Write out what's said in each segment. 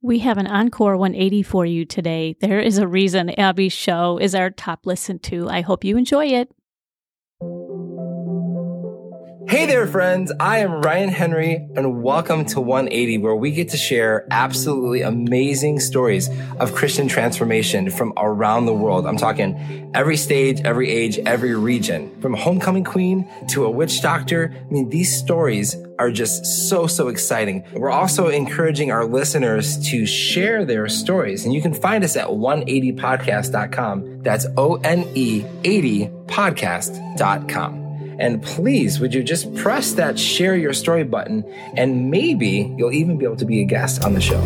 We have an Encore 180 for you today. There is a reason Abby's show is our top listen to. I hope you enjoy it. Hey there, friends. I am Ryan Henry, and welcome to 180, where we get to share absolutely amazing stories of Christian transformation from around the world. I'm talking every stage, every age, every region, from homecoming queen to a witch doctor. I mean, these stories are just so, so exciting. We're also encouraging our listeners to share their stories, and you can find us at 180podcast.com. That's O N E 80 podcast.com. And please, would you just press that share your story button and maybe you'll even be able to be a guest on the show.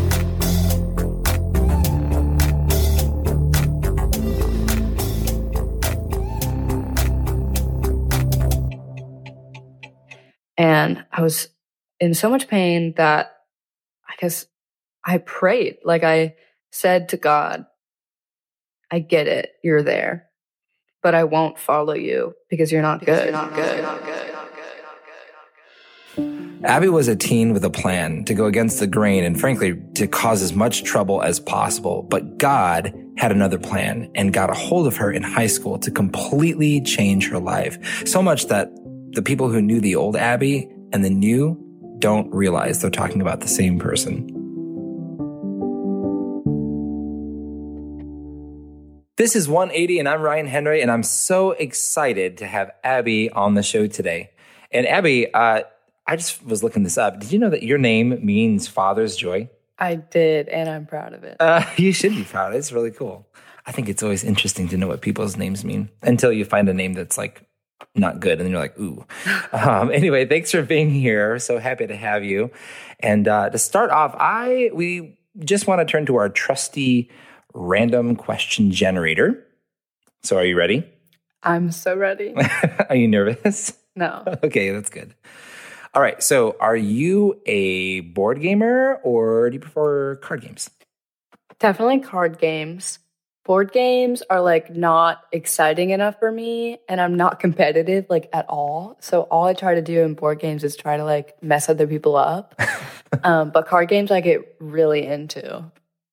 And I was in so much pain that I guess I prayed. Like I said to God, I get it. You're there but I won't follow you because you're not because good. You're not good. You're not good. Abby was a teen with a plan to go against the grain and frankly to cause as much trouble as possible. But God had another plan and got a hold of her in high school to completely change her life. So much that the people who knew the old Abby and the new don't realize they're talking about the same person. This is 180, and I'm Ryan Henry, and I'm so excited to have Abby on the show today. And Abby, uh, I just was looking this up. Did you know that your name means Father's Joy? I did, and I'm proud of it. Uh, you should be proud. It's really cool. I think it's always interesting to know what people's names mean until you find a name that's like not good, and then you're like, ooh. um, anyway, thanks for being here. So happy to have you. And uh, to start off, I we just want to turn to our trusty random question generator. So, are you ready? I'm so ready. are you nervous? No. okay, that's good. All right. So, are you a board gamer or do you prefer card games? Definitely card games. Board games are like not exciting enough for me, and I'm not competitive like at all. So, all I try to do in board games is try to like mess other people up. um, but card games I get really into.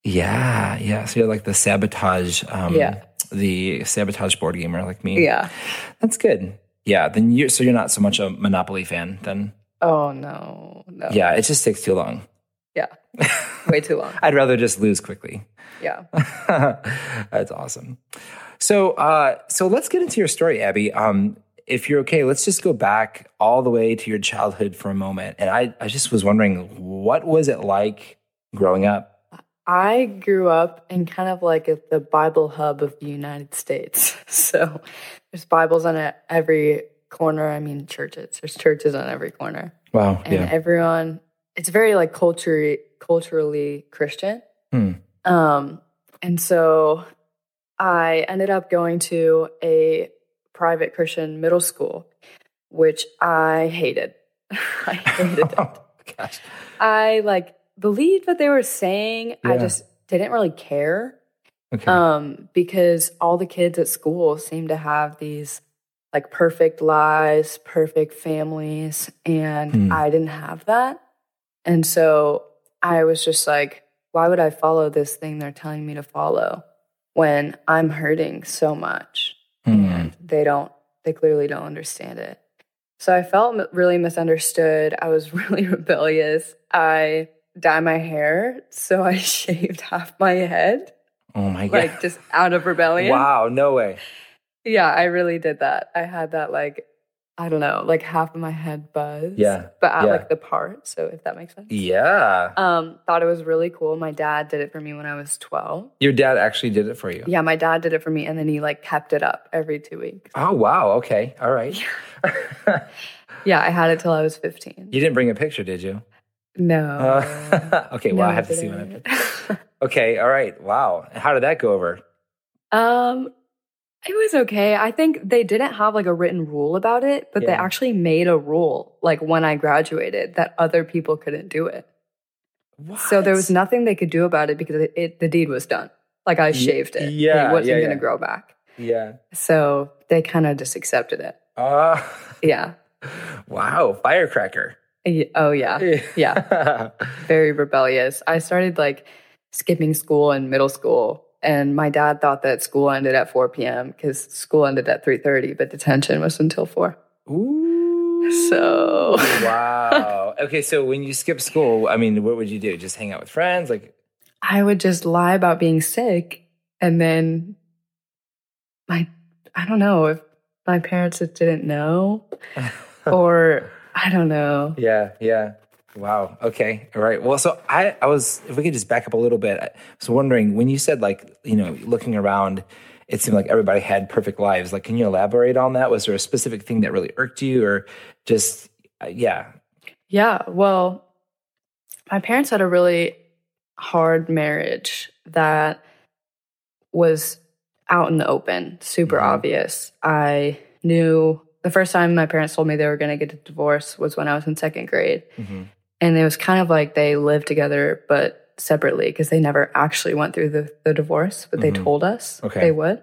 Yeah, yeah. So you're like the sabotage, um, yeah, the sabotage board gamer like me. Yeah, that's good. Yeah, then you so you're not so much a Monopoly fan then. Oh no, no. Yeah, it just takes too long. Yeah, way too long. I'd rather just lose quickly. Yeah, that's awesome. So, uh, so let's get into your story, Abby. Um, if you're okay, let's just go back all the way to your childhood for a moment. And I, I just was wondering, what was it like growing up? I grew up in kind of like a, the Bible hub of the United States. So there's Bibles on every corner. I mean, churches. There's churches on every corner. Wow. Yeah. And yeah. everyone, it's very like culturally culturally Christian. Hmm. Um, and so I ended up going to a private Christian middle school, which I hated. I hated it. oh, gosh. I like believed what they were saying. Yeah. I just didn't really care. Okay. Um, because all the kids at school seemed to have these like perfect lives, perfect families, and hmm. I didn't have that. And so I was just like, why would I follow this thing they're telling me to follow when I'm hurting so much hmm. and they don't, they clearly don't understand it. So I felt really misunderstood. I was really rebellious. I dye my hair, so I shaved half my head. Oh my god! Like just out of rebellion. Wow, no way. Yeah, I really did that. I had that like I don't know, like half of my head buzz. Yeah. But at yeah. like the part, so if that makes sense. Yeah. Um, thought it was really cool. My dad did it for me when I was 12. Your dad actually did it for you? Yeah, my dad did it for me and then he like kept it up every two weeks. Oh wow. Okay. All right. yeah, I had it till I was 15. You didn't bring a picture, did you? No. Uh, okay, well, no, I have to see when I Okay, all right. Wow. How did that go over? Um, it was okay. I think they didn't have like a written rule about it, but yeah. they actually made a rule like when I graduated that other people couldn't do it. What? So there was nothing they could do about it because it, it the deed was done. Like I shaved it. Yeah. It wasn't yeah, going to yeah. grow back. Yeah. So they kind of just accepted it. Uh, yeah. Wow. Firecracker. Oh yeah. Yeah. Very rebellious. I started like skipping school in middle school. And my dad thought that school ended at 4 p.m. because school ended at 3:30, but detention was until 4. Ooh. So wow. Okay, so when you skip school, I mean, what would you do? Just hang out with friends? Like, I would just lie about being sick and then my I don't know if my parents didn't know or I don't know. yeah, yeah. Wow. Okay. All right. Well, so I, I was, if we could just back up a little bit, I was wondering when you said like, you know, looking around, it seemed like everybody had perfect lives. Like, can you elaborate on that? Was there a specific thing that really irked you or just, uh, yeah. Yeah, well, my parents had a really hard marriage that was out in the open, super Mhm. obvious. I knew the first time my parents told me they were going to get a divorce was when I was in second grade. Mhm. And it was kind of like they lived together, but separately because they never actually went through the, the divorce, but they Mhm. told us Okay. they would.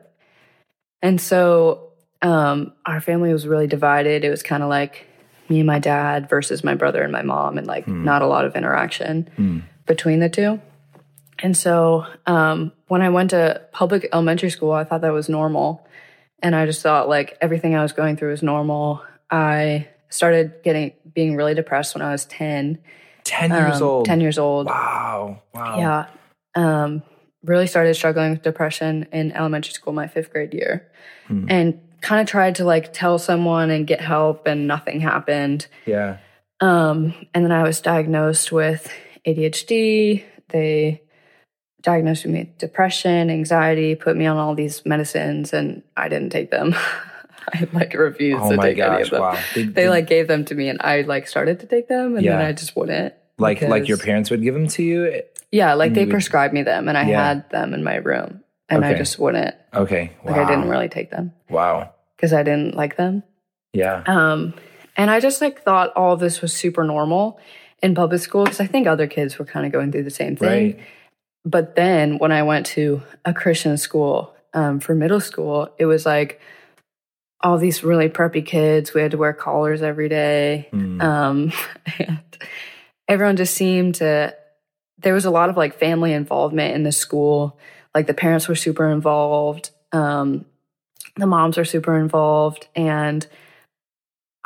And so um, our family was really divided. It was kind of like me and my dad versus my brother and my mom, and like Hmm. not a lot of interaction Hmm. between the two. And so um, when I went to public elementary school, I thought that was normal. And I just thought like everything I was going through was normal. I started getting being really depressed when I was 10. 10 years um, old. 10 years old. Wow. Wow. Yeah. Um, really started struggling with depression in elementary school, my fifth grade year. Hmm. And kind of tried to like tell someone and get help, and nothing happened. Yeah. Um, and then I was diagnosed with ADHD. They diagnosed me with depression, anxiety, put me on all these medicines, and I didn't take them. I like refused Oh to take any gosh. of them. Wow. Did- They did- like gave them to me, and I like started to take them, and then I just wouldn't. like, like your parents would give them to you? Yeah, like they would- prescribed me them, and I Yeah. had them in my room, and I just wouldn't. Okay. Wow. Like I didn't really take them Wow. because I didn't like them. Yeah. Um, and I just like thought all this was super normal in public school because I think other kids were kind of going through the same thing. Right. But then when I went to a Christian school um, for middle school, it was like all these really preppy kids. We had to wear collars every day. Hmm. Um, and everyone just seemed to, there was a lot of like family involvement in the school. Like the parents were super involved. Um, the moms were super involved. And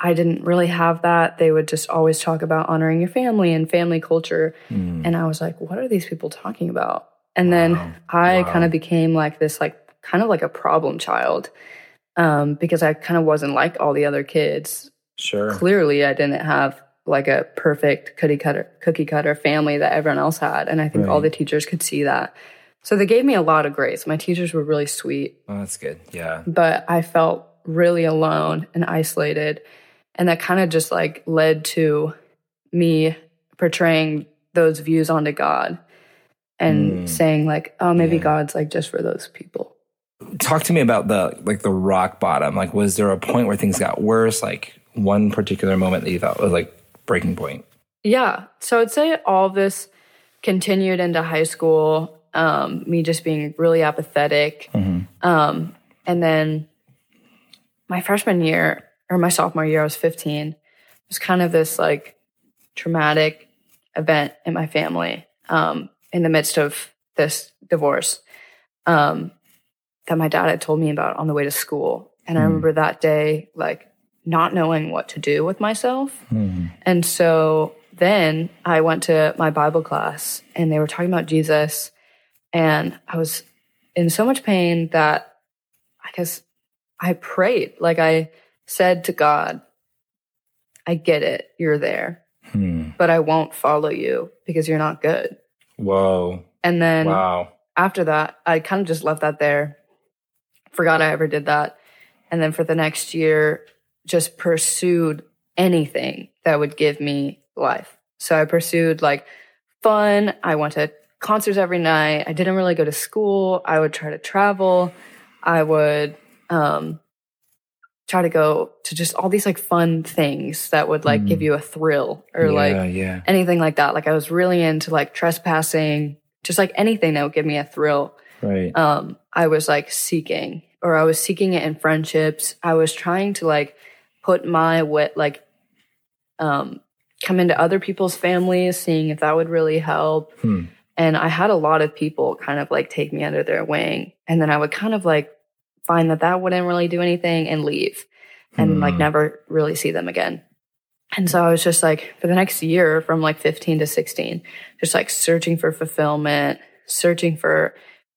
I didn't really have that. They would just always talk about honoring your family and family culture. Hmm. And I was like, what are these people talking about? And then I Wow. kind of became like this, like kind of like a problem child um, because I kind of wasn't like all the other kids. Sure. Clearly, I didn't have like a perfect cookie cutter cookie cutter family that everyone else had, and I think all the teachers could see that. So they gave me a lot of grace. My teachers were really sweet, Oh, that's good. Yeah. but I felt really alone and isolated. And that kind of just like led to me portraying those views onto God and Mm. saying like, oh, maybe Yeah. God's like just for those people. Talk to me about the like the rock bottom. Like, was there a point where things got worse? Like one particular moment that you thought was like breaking point? Yeah. So I'd say all this continued into high school, um, me just being really apathetic. Um, and then my freshman year or my sophomore year, I was 15. It was kind of this like traumatic event in my family um, in the midst of this divorce um, that my dad had told me about on the way to school. And I Hmm. remember that day, like not knowing what to do with myself. And so then I went to my Bible class and they were talking about Jesus. And I was in so much pain that I guess I prayed. Like I said to God, I get it, you're there, Hmm. but I won't follow you because you're not good. Whoa. And then Wow. after that, I kind of just left that there, forgot I ever did that. And then for the next year, just pursued anything that would give me life. So I pursued like fun. I went to concerts every night. I didn't really go to school. I would try to travel. I would um, try to go to just all these like fun things that would like Mm. give you a thrill or yeah, like yeah. anything like that. Like I was really into like trespassing, just like anything that would give me a thrill. Right. Um, I was like seeking, or I was seeking it in friendships. I was trying to like put my wit, like, um, come into other people's families, seeing if that would really help. Hmm. And I had a lot of people kind of like take me under their wing. And then I would kind of like find that that wouldn't really do anything and leave and Hmm. like never really see them again. And so I was just like, for the next year from like 15 to 16, just like searching for fulfillment, searching for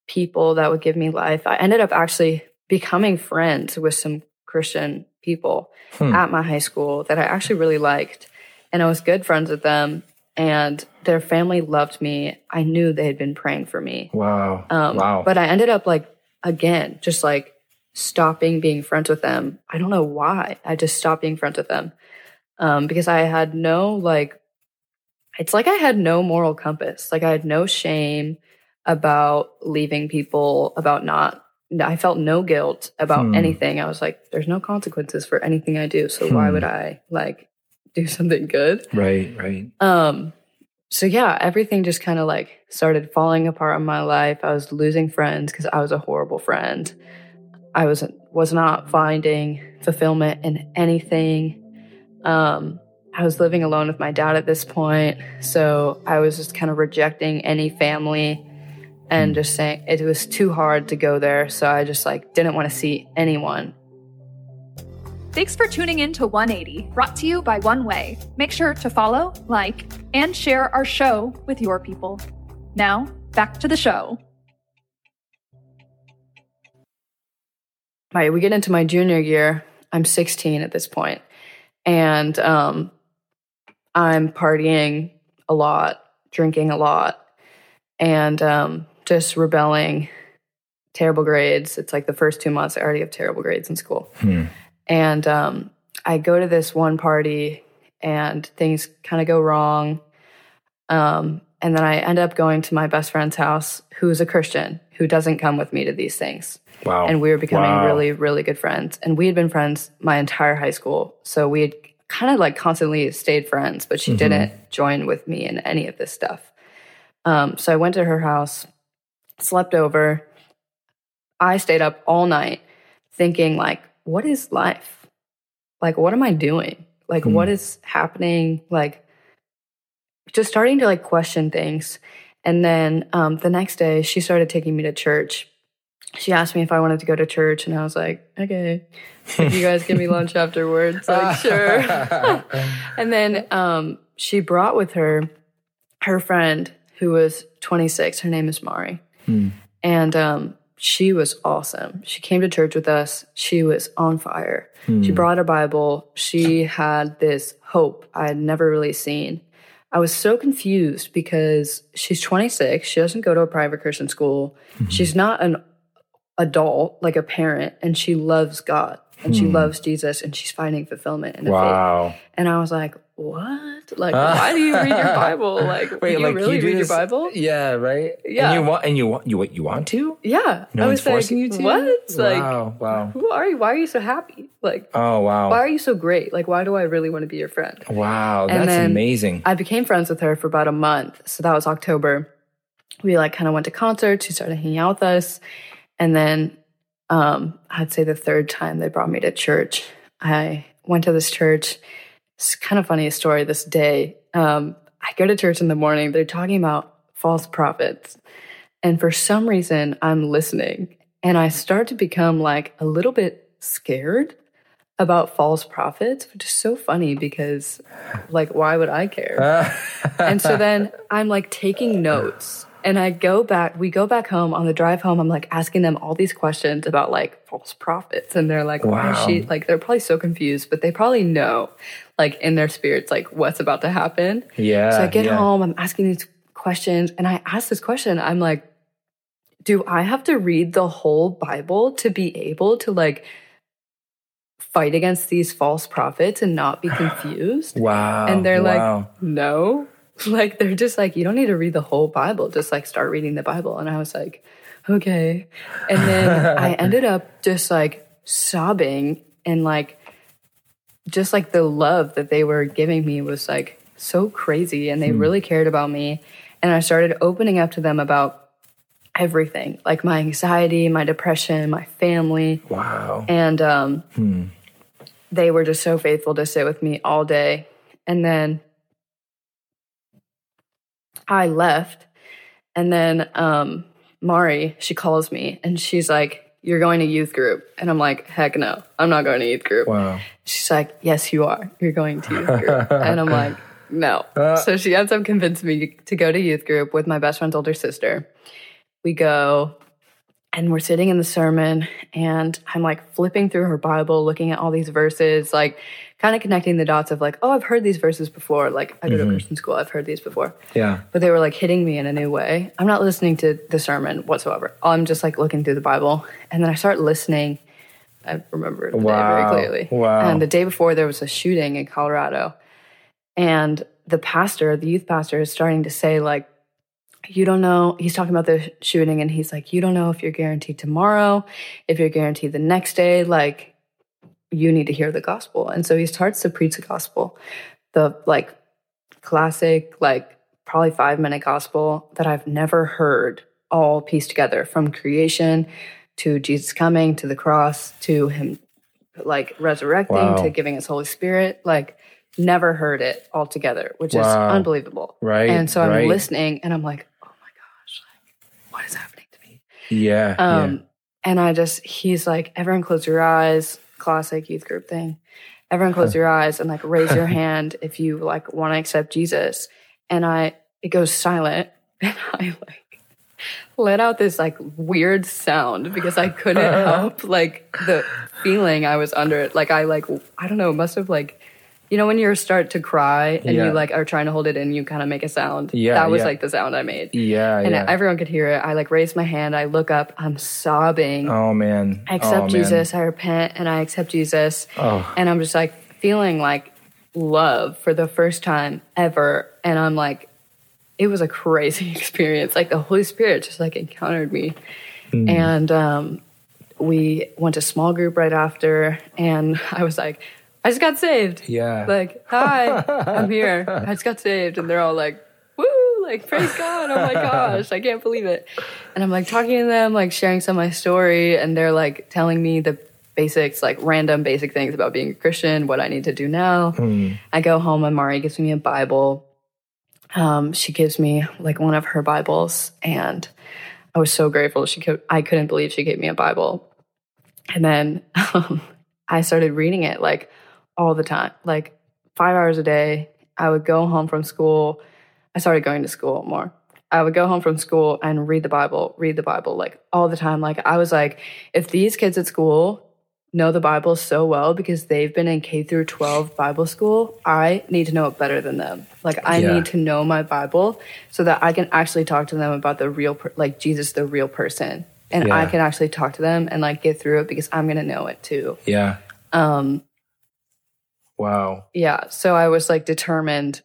people that would give me life. I ended up actually becoming friends with some Christian people Hmm. at my high school that I actually really liked. And I was good friends with them. And their family loved me. I knew they had been praying for me. Wow. Um, wow. But I ended up like, again, just like stopping being friends with them. I don't know why. I just stopped being friends with them um, because I had no, like, it's like I had no moral compass. Like, I had no shame about leaving people, about not, I felt no guilt about Hmm. anything. I was like, there's no consequences for anything I do. So why Hmm. would I like do something good? right. Right. Um, so yeah, everything just kind of like started falling apart in my life. I was losing friends because I was a horrible friend. I was was not finding fulfillment in anything. Um, I was living alone with my dad at this point, so I was just kind of rejecting any family and just saying it was too hard to go there. So I just like didn't want to see anyone. Thanks for tuning in to 180, brought to you by One Way. Make sure to follow, like, and share our show with your people. Now, back to the show. my we get into my junior year i'm 16 at this point and um i'm partying a lot drinking a lot and um just rebelling terrible grades it's like the first two months i already have terrible grades in school Hmm. And um i go to this one party and things kind of go wrong um and then i end up going to my best friend's house who's a christian who doesn't come with me to these things Wow. and we were becoming Wow. really really good friends and we had been friends my entire high school so we had kind of like constantly stayed friends but she Mhm. didn't join with me in any of this stuff um, so i went to her house slept over i stayed up all night thinking like what is life like what am i doing like Hmm. what is happening like just starting to like question things and then um, the next day she started taking me to church she asked me if I wanted to go to church, and I was like, okay. If you guys give me lunch afterwards, like sure. and then um, she brought with her her friend who was 26. Her name is Mari, Hmm. and um, she was awesome. She came to church with us. She was on fire. She Hmm. brought a Bible. She had this hope I had never really seen. I was so confused because she's 26. She doesn't go to a private Christian school. Mm-hmm. She's not an adult, like a parent, and she loves God and she Hmm. loves Jesus and she's finding fulfillment in the faith. Wow. And I was like, what? Like, why do you read your Bible? Like, do you really do read your Bible? Yeah, right. Yeah. And you want and you want you what you want to? Yeah. No I was like, forcing you to. what? Like, wow. Wow. who are you? Why are you so happy? Like, Oh wow. why are you so great? Like, why do I really want to be your friend? Wow. And That's amazing. I became friends with her for about a month. So that was October. We like kind of went to concerts. She started hanging out with us. And then um, I'd say the third time they brought me to church, I went to this church. It's kind of funny story this day. Um, I go to church in the morning. They're talking about false prophets. And for some reason, I'm listening and I start to become like a little bit scared about false prophets, which is so funny because, like, why would I care? and so then I'm like taking notes and I go back, we go back home on the drive home. I'm like asking them all these questions about like false prophets. And they're like, why is Wow. she like, they're probably so confused, but they probably know like in their spirits, like what's about to happen. yeah. So I get yeah. home, I'm asking these questions and I ask this question. I'm like, do I have to read the whole Bible to be able to like fight against these false prophets and not be confused? Wow. and they're wow. like, no. Like, they're just like, you don't need to read the whole Bible. Just like start reading the Bible. And I was like, okay. And then I ended up just like sobbing and like, just like the love that they were giving me was like so crazy and they really cared about me. And I started opening up to them about everything like my anxiety, my depression, my family. wow. And um, Hmm. they were just so faithful to sit with me all day. And then I left And then um, Mari, she calls me and she's like, You're going to youth group. And I'm like, Heck no, I'm not going to youth group. Wow. She's like, Yes, you are. You're going to youth group. and I'm like, No. Uh. so she ends up convincing me to go to youth group with my best friend's older sister. We go and we're sitting in the sermon and I'm like flipping through her Bible, looking at all these verses, like kind of connecting the dots of like, oh, I've heard these verses before. Like I go to mm-hmm. Christian school, I've heard these before. Yeah. But they were like hitting me in a new way. I'm not listening to the sermon whatsoever. I'm just like looking through the Bible. And then I start listening. I remember the Wow. day very clearly. Wow. And the day before there was a shooting in Colorado. And the pastor, the youth pastor, is starting to say, like, you don't know. He's talking about the shooting and he's like, you don't know if you're guaranteed tomorrow, if you're guaranteed the next day. Like, you need to hear the gospel. And so he starts to preach the gospel, the like classic, like probably five minute gospel that I've never heard all pieced together from creation to Jesus coming to the cross to him like resurrecting Wow. to giving us Holy Spirit. Like, never heard it all together, which is unbelievable. Right. And so I'm right. listening and I'm like, oh my gosh, like, what is happening to me? Yeah. Um, And I just, he's like, everyone close your eyes, classic youth group thing. Everyone close your eyes and like raise your hand if you like want to accept Jesus. And I, it goes silent and I like let out this like weird sound because I couldn't uh-huh. help like the feeling I was under. Like I like, I don't know, it must have like, you know, when you start to cry and Yeah. you like are trying to hold it in, you kind of make a sound. Yeah, That was yeah. like the sound I made. yeah. And yeah. everyone could hear it. I like raise my hand. I look up. I'm sobbing. oh man. I accept oh, man. Jesus. I repent and I accept Jesus. Oh. And I'm just like feeling like love for the first time ever. And I'm like, it was a crazy experience. Like the Holy Spirit just like encountered me. Mm. And um, we went to small group right after. And I was like, I just got saved. Yeah. Like, hi, I'm here. I just got saved. And they're all like, woo, like, praise God. Oh my gosh, I can't believe it. And I'm like talking to them, like sharing some of my story. And they're like telling me the basics, like random basic things about being a Christian, what I need to do now. Hmm. I go home and Mari gives me a Bible. Um, she gives me like one of her Bibles. And I was so grateful. She could, I couldn't believe she gave me a Bible. And then um, I started reading it like all the time, like five hours a day. I would go home from school. I started going to school more. I would go home from school and read the Bible, read the Bible like all the time. Like I was like, if these kids at school know the Bible so well because they've been in K through 12 Bible school, I need to know it better than them. Like I Yeah. need to know my Bible so that I can actually talk to them about the real, per- like Jesus, the real person. And I can actually talk to them and like get through it because I'm going to know it too. Yeah. Um, Wow. yeah so i was like determined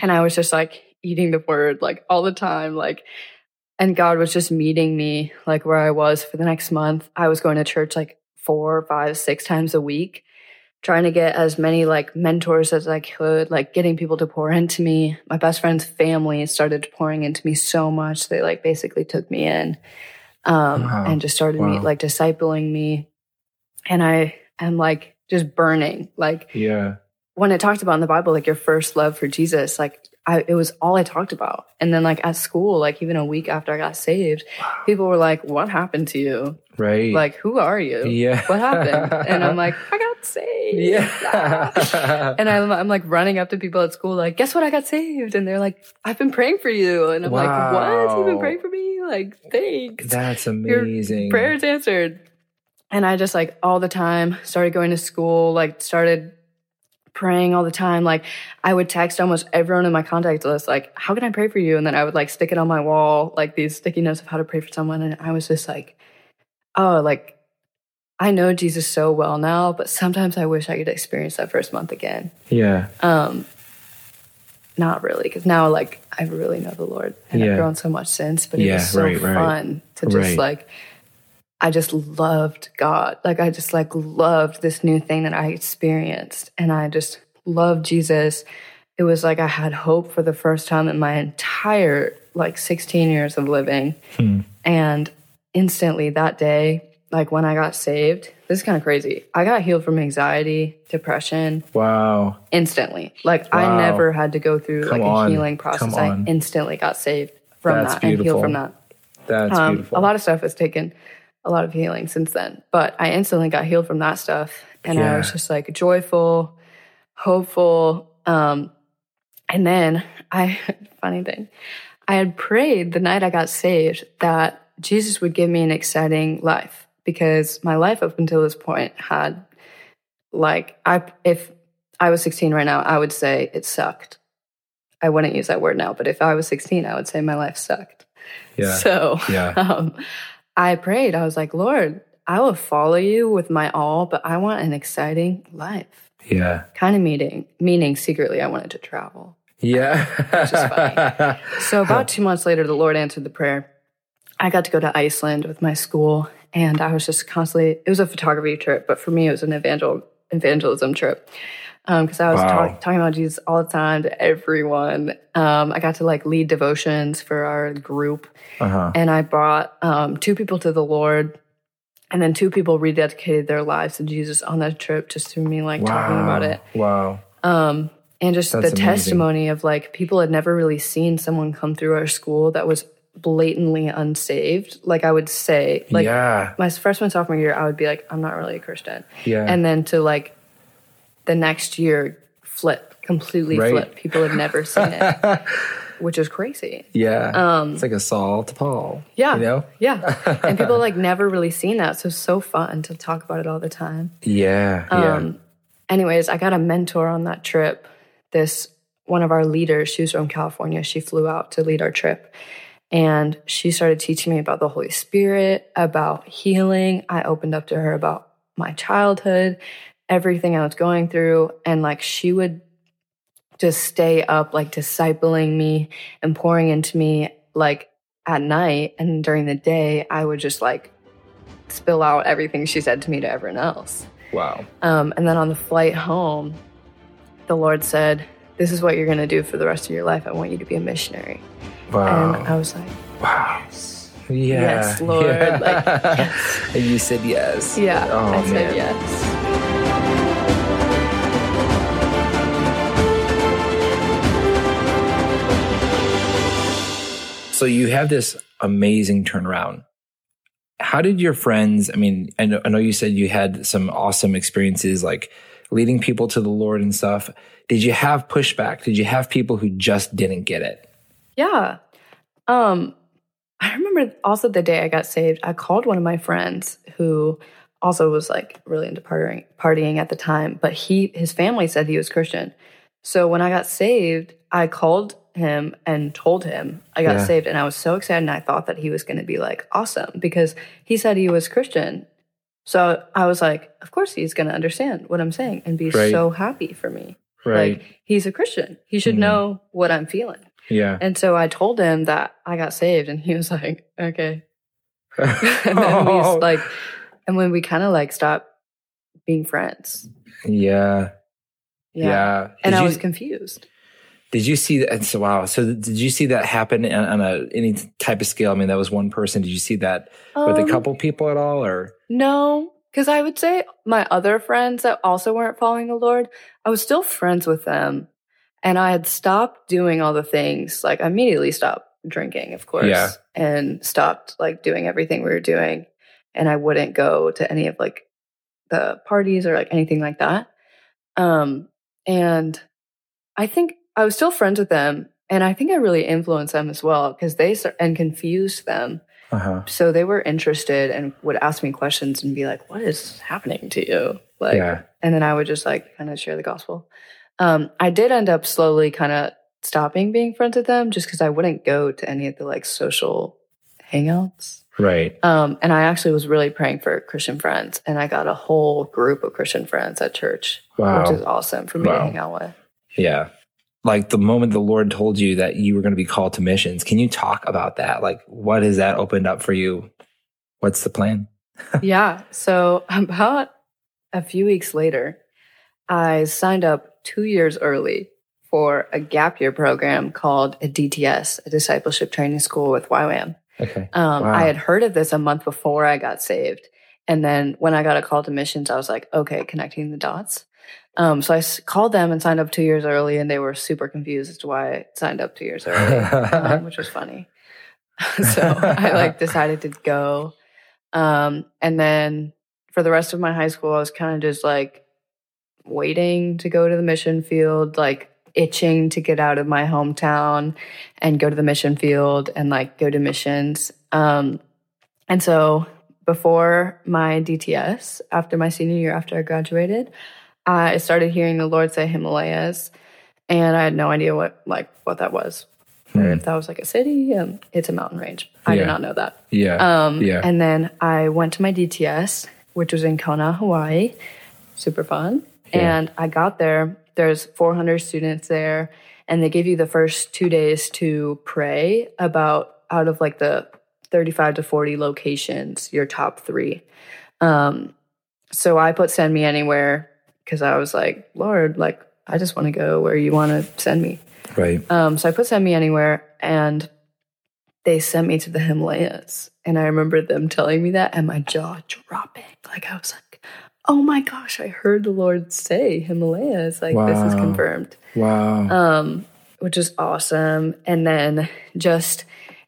and i was just like eating the word like all the time like and god was just meeting me like where i was for the next month i was going to church like four five six times a week trying to get as many like mentors as i could like getting people to pour into me my best friend's family started pouring into me so much they like basically took me in um Wow. and just started me like discipling me and i am like just burning like Yeah. when it talked about in the Bible, like your first love for Jesus, like I, it was all I talked about. And then like at school, like even a week after I got saved, people were like, "What happened to you? Right. Like, who are you? Yeah. What happened?" And I'm like, "I got saved." yeah. And I'm, I'm like running up to people at school, like, "Guess what? I got saved." And they're like, "I've been praying for you." And I'm like, "What? You've been praying for me? Like, thanks." That's amazing. Your amazing. prayers answered. And I just like all the time started going to school, like started praying all the time. Like I would text almost everyone in my contact list, like, how can I pray for you? And then I would like stick it on my wall, like these sticky notes of how to pray for someone. And I was just like, oh, like I know Jesus so well now, but sometimes I wish I could experience that first month again. Yeah. Um, not really, because now like I really know the Lord and Yeah. I've grown so much since. But it was so right, right. fun to just Right. like I just loved God. Like I just like loved this new thing that I experienced, and I just loved Jesus. It was like I had hope for the first time in my entire like 16 years of living, Hmm. and instantly that day, like when I got saved, this is kind of crazy. I got healed from anxiety, depression, Wow. instantly. Like Wow. I never had to go through Come like on. a healing process. I instantly got saved from That's that and healed from that. That's Um, beautiful. a lot of stuff has taken a lot of healing since then, but I instantly got healed from that stuff. And I was just like joyful, hopeful. Um, and then I, funny thing, I had prayed the night I got saved that Jesus would give me an exciting life because my life up until this point had like, I, if I was 16 right now, I would say it sucked. I wouldn't use that word now, but if I was 16, I would say my life sucked. yeah. So yeah. um, I prayed. I was like, Lord, I will follow you with my all, but I want an exciting life. Yeah. Kind of meaning, meaning secretly, I wanted to travel. Yeah. funny. So about two months later, the Lord answered the prayer. I got to go to Iceland with my school, and I was just constantly. It was a photography trip, but for me, it was an evangel evangelism trip because I was Wow. talk, talking about Jesus all the time to everyone. Um, I got to like lead devotions for our group, uh-huh. and I brought um, two people to the Lord, and then two people rededicated their lives to Jesus on that trip, just through me like talking about it. Wow. Um, and just That's the amazing. testimony of like people had never really seen someone come through our school that was blatantly unsaved. Like I would say, like yeah. my freshman sophomore year, I would be like, I'm not really a Christian, Yeah. and then to like the next year flip completely Right. flip. People had never seen it, which is crazy. yeah. Um, it's like a Saul to Paul. Yeah. You know? Yeah. and people like never really seen that. So it's so fun to talk about it all the time. Yeah. Yeah. Um, anyways, I got a mentor on that trip. This one of our leaders, she was from California. She flew out to lead our trip. And she started teaching me about the Holy Spirit, about healing. I opened up to her about my childhood, everything I was going through. And like she would just stay up, like discipling me and pouring into me, like at night. And during the day, I would just like spill out everything she said to me to everyone else. wow. Um, and then on the flight home, the Lord said, This is what you're going to do for the rest of your life. I want you to be a missionary. Wow. And I was like, wow. Yeah. Yes, Lord, Yeah. like, yes. and you said yes. Yeah, Oh, I said yes. So you have this amazing turnaround. How did your friends, I mean, I know, I know you said you had some awesome experiences like leading people to the Lord and stuff. Did you have pushback? Did you have people who just didn't get it? Yeah. Um, I remember also the day I got saved, I called one of my friends who also was like really into partying, partying at the time, but he his family said he was Christian. So when I got saved, I called him and told him I got Yeah. saved and I was so excited and I thought that he was going to be like awesome because he said he was Christian. So I was like, of course he's going to understand what I'm saying and be Right. so happy for me. Like he's a Christian. He should Mhm. know what I'm feeling. yeah. And so I told him that I got saved, and he was like, "Okay." and then we like, and when we kind of like stopped being friends, yeah. yeah. Yeah. And Did I you- was confused. Did you see that? So wow. So did you see that happen on, a any type of scale? I mean, that was one person. Did you see that with a Um, couple people at all, or No, because I would say my other friends that also weren't following the Lord, I was still friends with them, and I had stopped doing all the things. Like I immediately stopped drinking, of course, Yeah. and stopped like doing everything we were doing, and I wouldn't go to any of like the parties or like anything like that. Um, and I think I was still friends with them, and I think I really influenced them as well because they and confused them. uh huh? So they were interested and would ask me questions and be like, "What is happening to you?" Like, Yeah. and then I would just like kind of share the gospel. Um, I did end up slowly kind of stopping being friends with them just because I wouldn't go to any of the like social hangouts. Right. Um, and I actually was really praying for Christian friends, and I got a whole group of Christian friends at church, Wow. which is awesome for me Wow. to hang out with. Yeah. Like the moment the Lord told you that you were going to be called to missions, can you talk about that? Like, what has that opened up for you? What's the plan? yeah. So about a few weeks later, I signed up two years early for a gap year program called a DTS, a discipleship training school with YWAM. Okay. Um, Wow. I had heard of this a month before I got saved. And then when I got a call to missions, I was like, okay, connecting the dots. Um, so I s- called them and signed up two years early, and they were super confused as to why I signed up two years early, um, which was funny. so I like decided to go. Um, and then for the rest of my high school, I was kind of just like waiting to go to the mission field, like itching to get out of my hometown and go to the mission field and like go to missions. Um, and so before my DTS, after my senior year, after I graduated, I started hearing the Lord say Himalayas, and I had no idea what like what that was. Or if that was like a city, um, it's a mountain range. I Yeah. did not know that. Yeah. Um, yeah. And then I went to my DTS, which was in Kona, Hawaii. Super fun. Yeah. And I got there. There's 400 students there, and they give you the first two days to pray about out of like the 35 to 40 locations, your top three. Um, so I put send me anywhere because I was like, Lord, like I just want to go where you want to send me. right. Um, so I put send me anywhere and they sent me to the Himalayas. And I remember them telling me that and my jaw dropping. Like I was like, oh my gosh, I heard the Lord say Himalayas. Like this is confirmed. Wow. Um, which is awesome. And then just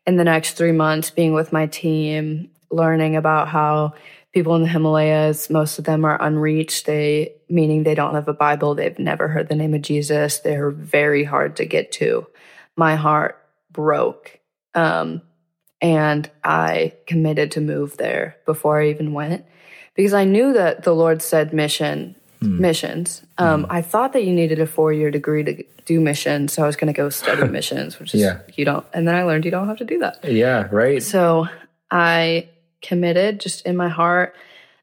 in the next three months being with my team, learning about how people in the Himalayas, most of them are unreached. They meaning they don't have a Bible, they've never heard the name of Jesus. They're very hard to get to. My heart broke. Um, and I committed to move there before I even went because I knew that the Lord said mission missions. Um, I thought that you needed a four year degree to do missions, so I was going to go study missions, which is Yeah. you don't. And then I learned you don't have to do that. yeah. Right. So I committed just in my heart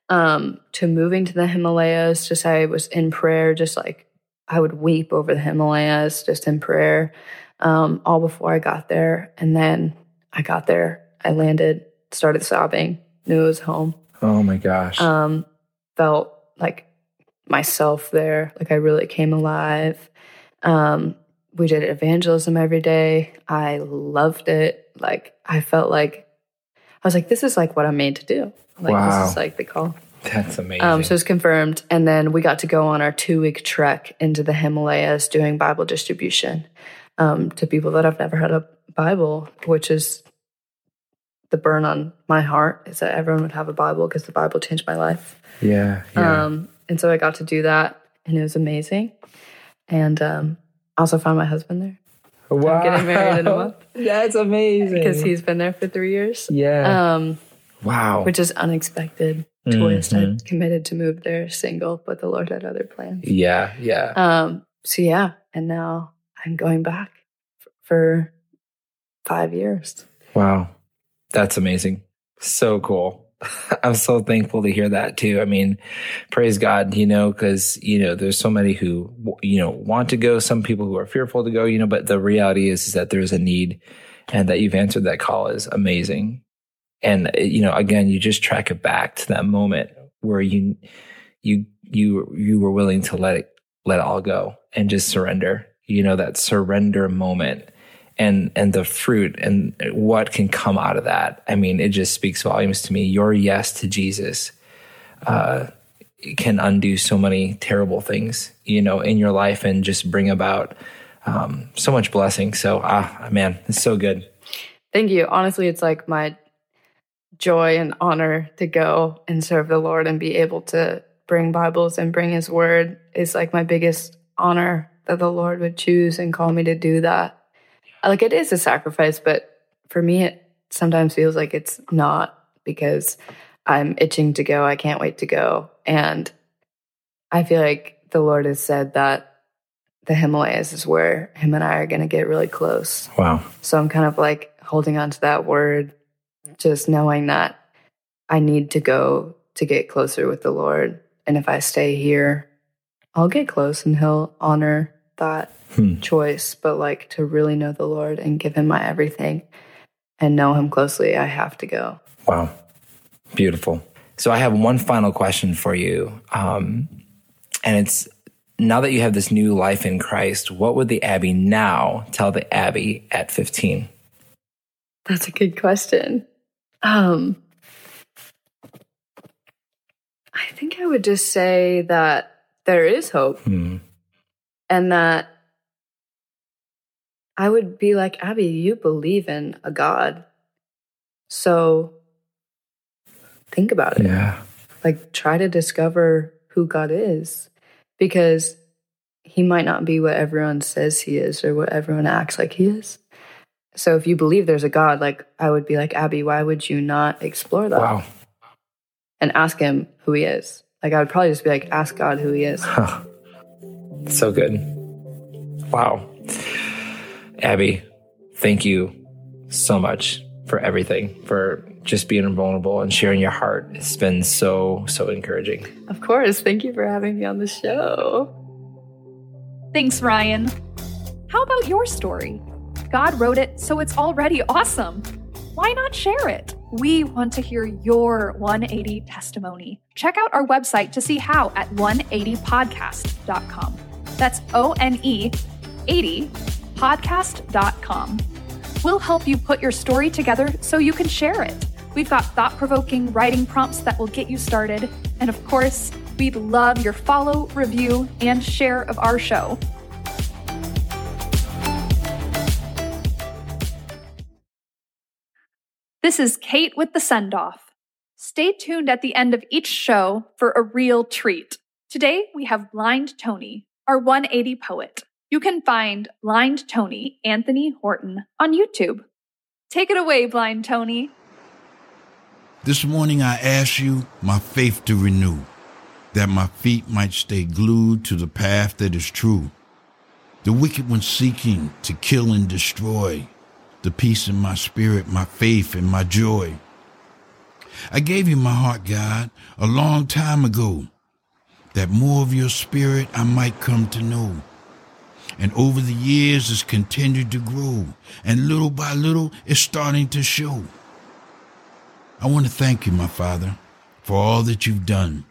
um, to moving to the Himalayas. Just I was in prayer, just like I would weep over the Himalayas, just in prayer, um, all before I got there. And then I got there, I landed, started sobbing, knew it was home. Oh my gosh. Um, felt like myself there, like I really came alive. Um, we did evangelism every day. I loved it. Like I felt like I was like, this is like what I'm made to do. Like Wow. this is like the call. That's amazing. Um, so it's confirmed. And then we got to go on our two week trek into the Himalayas doing Bible distribution um, to people that have never had a Bible, which is the burn on my heart is that everyone would have a Bible because the Bible changed my life. yeah. Yeah. Um, and so I got to do that and it was amazing. And um, I also found my husband there wow. getting married in a month. That's amazing. because he's been there for three years. Yeah. Um, wow. which is unexpected twist. I committed to move there single, but the Lord had other plans. yeah. Yeah. Um, so yeah, and now I'm going back for five years. Wow. That's amazing. So cool. I'm so thankful to hear that too. I mean, praise God, you know, because, you know, there's so many who, you know, want to go, some people who are fearful to go, you know, but the reality is, is that there's a need and that you've answered that call is amazing. And, uh, you know, again, you just track it back to that moment where you, you, you, you were willing to let it, let it all go and just surrender, you know, that surrender moment and and the fruit and what can come out of that. I mean, it just speaks volumes to me. Your yes to Jesus uh, can undo so many terrible things, you know, in your life and just bring about um, so much blessing. So, ah, man, it's so good. Thank you. Honestly, it's like my joy and honor to go and serve the Lord and be able to bring Bibles and bring His Word is like my biggest honor that the Lord would choose and call me to do that. Like it is a sacrifice, but for me, it sometimes feels like it's not because I'm itching to go. I can't wait to go. And I feel like the Lord has said that the Himalayas is where Him and I are going to get really close. Wow. So I'm kind of like holding on to that word, just knowing that I need to go to get closer with the Lord. And if I stay here, I'll get close and He'll honor that Hmm. choice. But like to really know the Lord and give Him my everything and know Him closely, I have to go. Wow. Beautiful. So I have one final question for you. Um, and it's now that you have this new life in Christ, what would the Abby now tell the Abby at 15? That's a good question. Um, I think I would just say that there is hope Hmm. And that I would be like, Abby, you believe in a God So think about it. Yeah. Like try to discover who God is because he might not be what everyone says he is or what everyone acts like he is. So if you believe there's a God, like I would be like, Abby, why would you not explore that? Wow. And ask him who he is. Like I would probably just be like, ask God who he is. Huh. So good. Wow. Abby, thank you so much for everything, for just being vulnerable and sharing your heart. It's been so, so encouraging. Of course. Thank you for having me on the show. Thanks, Ryan. How about your story? God wrote it, so it's already awesome. Why not share it? We want to hear your 180 testimony. Check out our website to see how at 180podcast.com. That's O N E 80 podcast.com. We'll help you put your story together so you can share it. We've got thought provoking writing prompts that will get you started. And of course, we'd love your follow, review, and share of our show. This is Kate with the send off. Stay tuned at the end of each show for a real treat. Today we have Blind Tony, our 180 poet. You can find Blind Tony Anthony Horton on YouTube. Take it away, Blind Tony. This morning I ask you my faith to renew, that my feet might stay glued to the path that is true. The wicked one seeking to kill and destroy, the peace in my spirit, my faith, and my joy. I gave you my heart, God, a long time ago, that more of your spirit I might come to know. And over the years it's continued to grow, and little by little it's starting to show. I want to thank you, my Father, for all that you've done.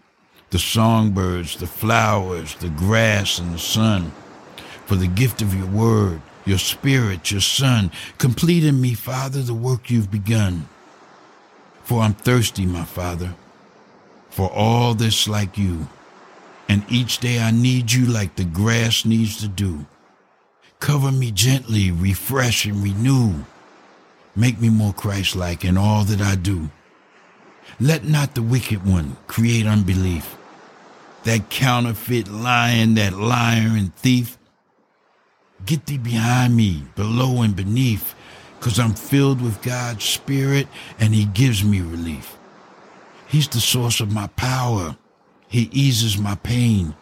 The songbirds, the flowers, the grass, and the sun, for the gift of your word, your spirit, your son. Complete in me, Father, the work you've begun. For I'm thirsty, my Father, for all that's like you. And each day I need you like the grass needs the dew. Cover me gently, refresh and renew. Make me more Christ-like in all that I do. Let not the wicked one create unbelief. That counterfeit lion, that liar and thief. Get thee behind me, below and beneath, cause I'm filled with God's spirit and he gives me relief. He's the source of my power. He eases my pain.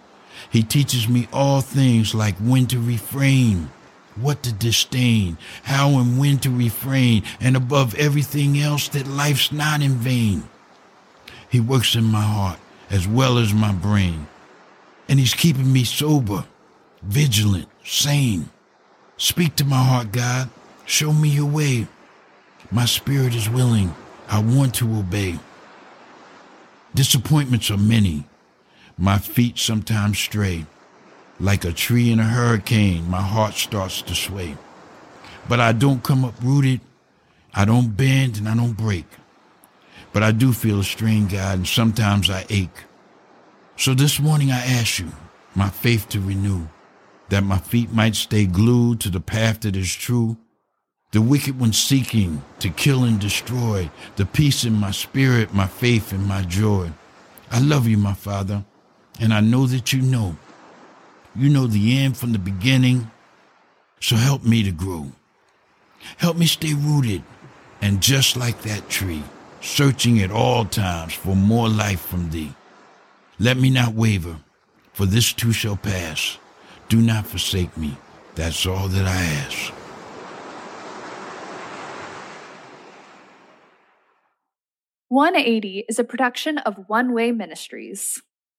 He teaches me all things like when to refrain, what to disdain, how and when to refrain, and above everything else that life's not in vain. He works in my heart as well as my brain. And he's keeping me sober, vigilant, sane. Speak to my heart, God. Show me your way. My spirit is willing. I want to obey. Disappointments are many. My feet sometimes stray. Like a tree in a hurricane, my heart starts to sway. But I don't come uprooted. I don't bend and I don't break. But I do feel a strain, God, and sometimes I ache. So this morning I ask you, my faith to renew, that my feet might stay glued to the path that is true. The wicked one seeking to kill and destroy, the peace in my spirit, my faith and my joy. I love you, my Father, and I know that you know. You know the end from the beginning, so help me to grow. Help me stay rooted and just like that tree, searching at all times for more life from thee. Let me not waver, for this too shall pass. Do not forsake me. That's all that I ask. One Eighty is a production of One Way Ministries.